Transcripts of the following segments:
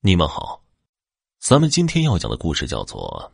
你们好，咱们今天要讲的故事叫做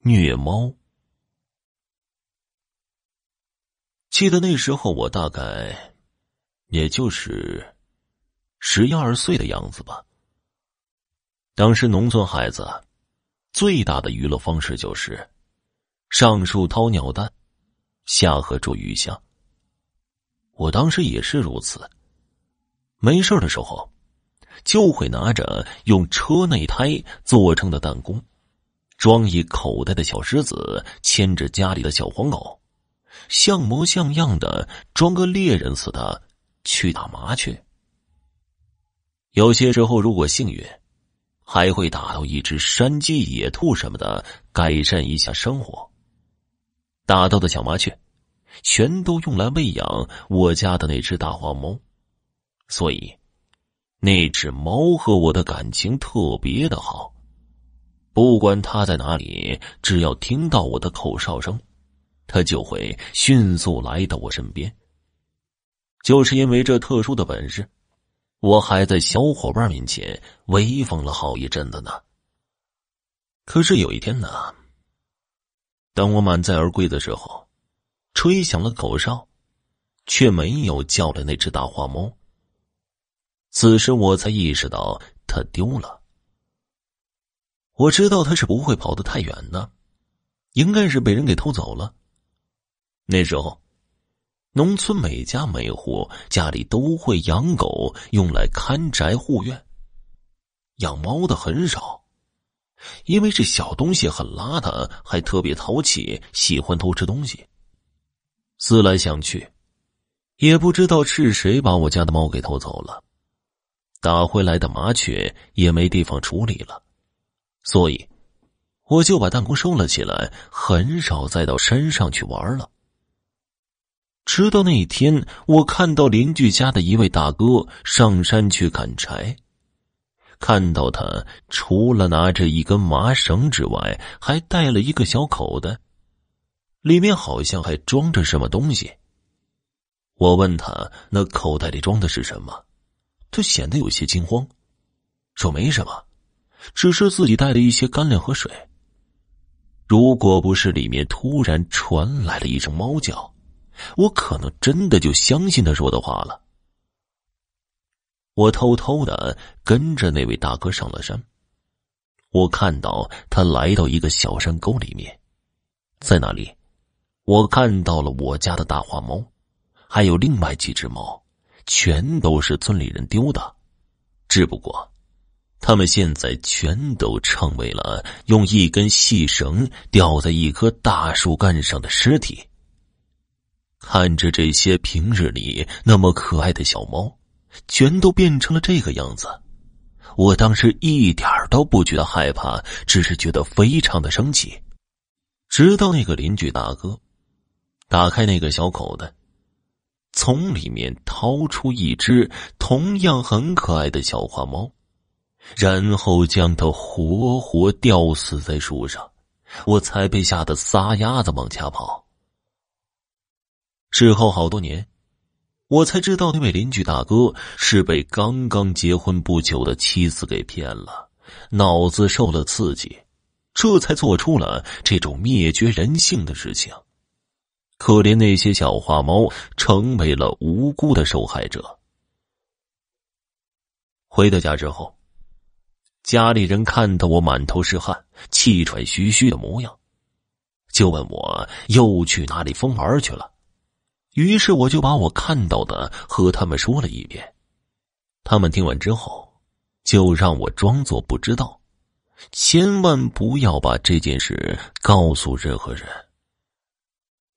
《虐猫》。记得那时候我大概也就是十一二岁的样子吧。当时农村孩子最大的娱乐方式就是上树掏鸟蛋，下河捉鱼虾。我当时也是如此，没事的时候。就会拿着用车内胎做成的弹弓，装一口袋的小石子，牵着家里的小黄狗，像模像样的装个猎人似的去打麻雀。有些时候如果幸运，还会打到一只山鸡、野兔什么的，改善一下生活。打到的小麻雀，全都用来喂养我家的那只大黄猫，所以。那只猫和我的感情特别的好，不管它在哪里，只要听到我的口哨声，它就会迅速来到我身边。就是因为这特殊的本事，我还在小伙伴面前威风了好一阵子呢。可是有一天呢，当我满载而归的时候，吹响了口哨，却没有叫来那只大花猫。此时我才意识到他丢了。我知道他是不会跑得太远的，应该是被人给偷走了。那时候，农村每家每户家里都会养狗，用来看宅护院。养猫的很少，因为这小东西很邋遢，还特别淘气，喜欢偷吃东西。思来想去，也不知道是谁把我家的猫给偷走了。打回来的麻雀也没地方处理了，所以我就把弹弓收了起来，很少再到山上去玩了。直到那一天，我看到邻居家的一位大哥上山去砍柴，看到他除了拿着一根麻绳之外，还带了一个小口袋，里面好像还装着什么东西。我问他：“那口袋里装的是什么？”他显得有些惊慌，说：“没什么，只是自己带了一些干粮和水。”如果不是里面突然传来了一声猫叫，我可能真的就相信他说的话了。我偷偷的跟着那位大哥上了山，我看到他来到一个小山沟里面，在那里，我看到了我家的大花猫，还有另外几只猫。全都是村里人丢的，只不过，他们现在全都成为了用一根细绳吊在一棵大树干上的尸体。看着这些平日里那么可爱的小猫，全都变成了这个样子，我当时一点都不觉得害怕，只是觉得非常的生气。直到那个邻居大哥打开那个小口袋。从里面掏出一只同样很可爱的小花猫，然后将它活活吊死在树上，我才被吓得撒丫子往家跑。事后好多年，我才知道那位邻居大哥是被刚刚结婚不久的妻子给骗了，脑子受了刺激，这才做出了这种灭绝人性的事情。可怜那些小花猫成为了无辜的受害者。回到家之后，家里人看到我满头是汗、气喘吁吁的模样，就问我又去哪里疯玩去了。于是我就把我看到的和他们说了一遍。他们听完之后，就让我装作不知道，千万不要把这件事告诉任何人。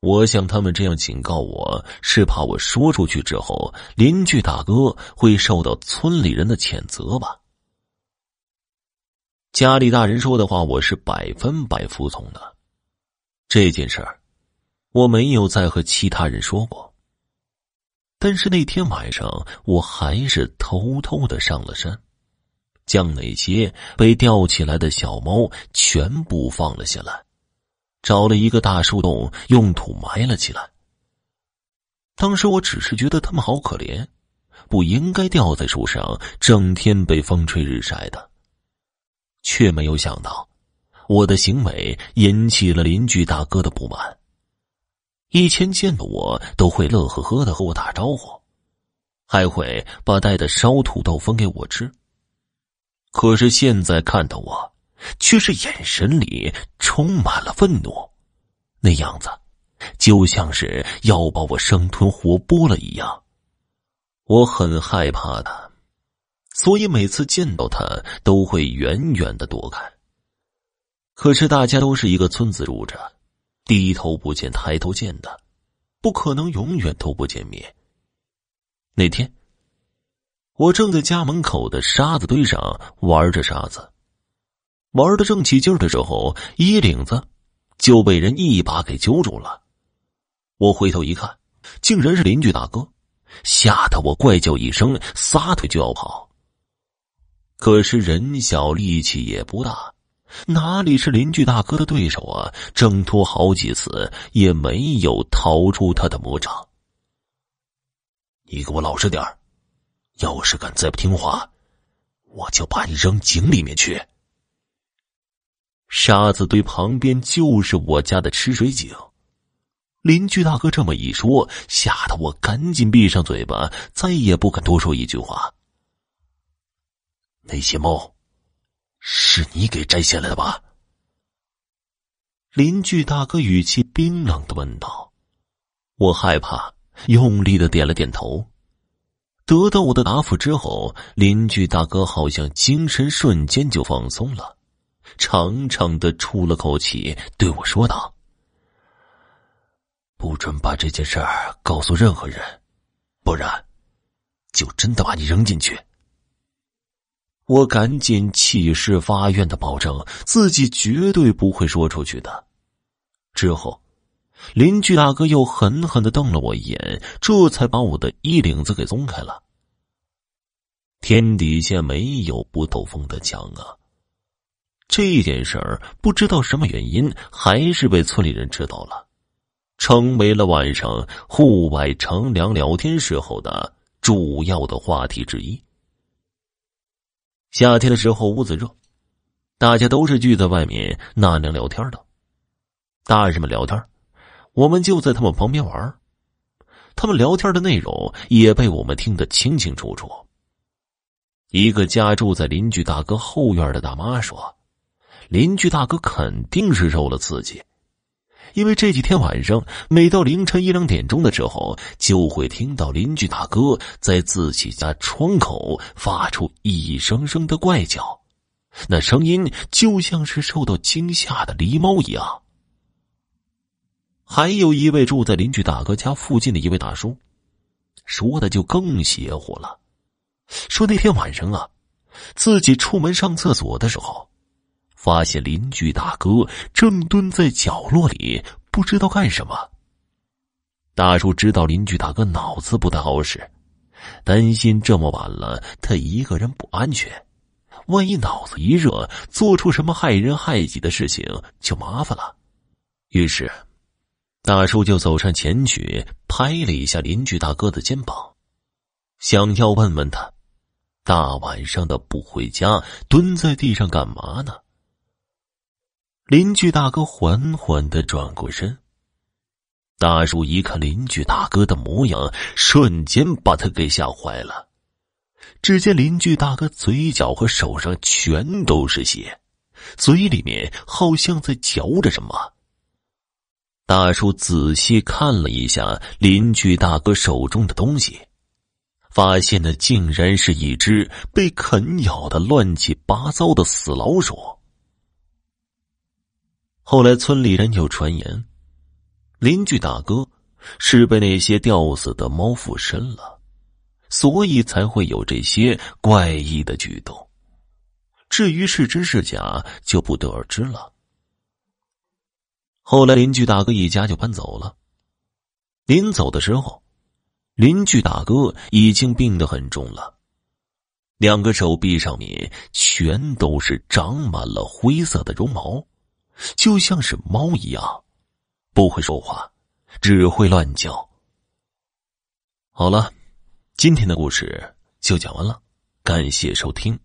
我想他们这样警告我是怕我说出去之后，邻居大哥会受到村里人的谴责吧。家里大人说的话，我是百分百服从的。这件事儿，我没有再和其他人说过。但是那天晚上，我还是偷偷的上了山，将那些被吊起来的小猫全部放了下来。找了一个大树洞，用土埋了起来。当时我只是觉得他们好可怜，不应该吊在树上，整天被风吹日晒的。却没有想到，我的行为引起了邻居大哥的不满。以前见到我都会乐呵呵的和我打招呼，还会把带的烧土豆分给我吃。可是现在看到我，却是眼神里充满了愤怒，那样子就像是要把我生吞活剥了一样。我很害怕他，所以每次见到他都会远远的躲开。可是大家都是一个村子住着。低头不见抬头见的，不可能永远都不见面。那天，我正在家门口的沙子堆上玩着沙子，玩的正起劲的时候，衣领子就被人一把给揪住了。我回头一看，竟然是邻居大哥，吓得我怪叫一声，撒腿就要跑。可是人小力气也不大。哪里是邻居大哥的对手啊！挣脱好几次也没有逃出他的魔掌。你给我老实点要是敢再不听话，我就把你扔井里面去。沙子堆旁边就是我家的吃水井，邻居大哥这么一说，吓得我赶紧闭上嘴巴，再也不敢多说一句话。那些猫。是你给摘下来的吧？邻居大哥语气冰冷的问道。我害怕，用力的点了点头。得到我的答复之后，邻居大哥好像精神瞬间就放松了，长长的出了口气，对我说道：“不准把这件事儿告诉任何人，不然，就真的把你扔进去。”我赶紧起誓发愿的保证自己绝对不会说出去的。之后，邻居大哥又狠狠的瞪了我一眼，这才把我的衣领子给松开了。天底下没有不透风的墙啊！这件事儿不知道什么原因，还是被村里人知道了，成为了晚上户外乘凉聊天时候的主要的话题之一。夏天的时候，屋子热，大家都是聚在外面纳凉聊天的。大人们聊天，我们就在他们旁边玩。他们聊天的内容也被我们听得清清楚楚。一个家住在邻居大哥后院的大妈说：“邻居大哥肯定是受了刺激。”因为这几天晚上，每到凌晨一两点钟的时候，就会听到邻居大哥在自己家窗口发出一声声的怪叫，那声音就像是受到惊吓的狸猫一样。还有一位住在邻居大哥家附近的一位大叔，说的就更邪乎了，说那天晚上啊，自己出门上厕所的时候。发现邻居大哥正蹲在角落里，不知道干什么。大叔知道邻居大哥脑子不太好使，担心这么晚了他一个人不安全，万一脑子一热做出什么害人害己的事情就麻烦了。于是，大叔就走上前去拍了一下邻居大哥的肩膀，想要问问他，大晚上的不回家，蹲在地上干嘛呢？邻居大哥缓缓的转过身，大叔一看邻居大哥的模样，瞬间把他给吓坏了。只见邻居大哥嘴角和手上全都是血，嘴里面好像在嚼着什么。大叔仔细看了一下邻居大哥手中的东西，发现那竟然是一只被啃咬的乱七八糟的死老鼠。后来，村里人有传言，邻居大哥是被那些吊死的猫附身了，所以才会有这些怪异的举动。至于是真是假，就不得而知了。后来，邻居大哥一家就搬走了。临走的时候，邻居大哥已经病得很重了，两个手臂上面全都是长满了灰色的绒毛。就像是猫一样，不会说话，只会乱叫。好了，今天的故事就讲完了，感谢收听。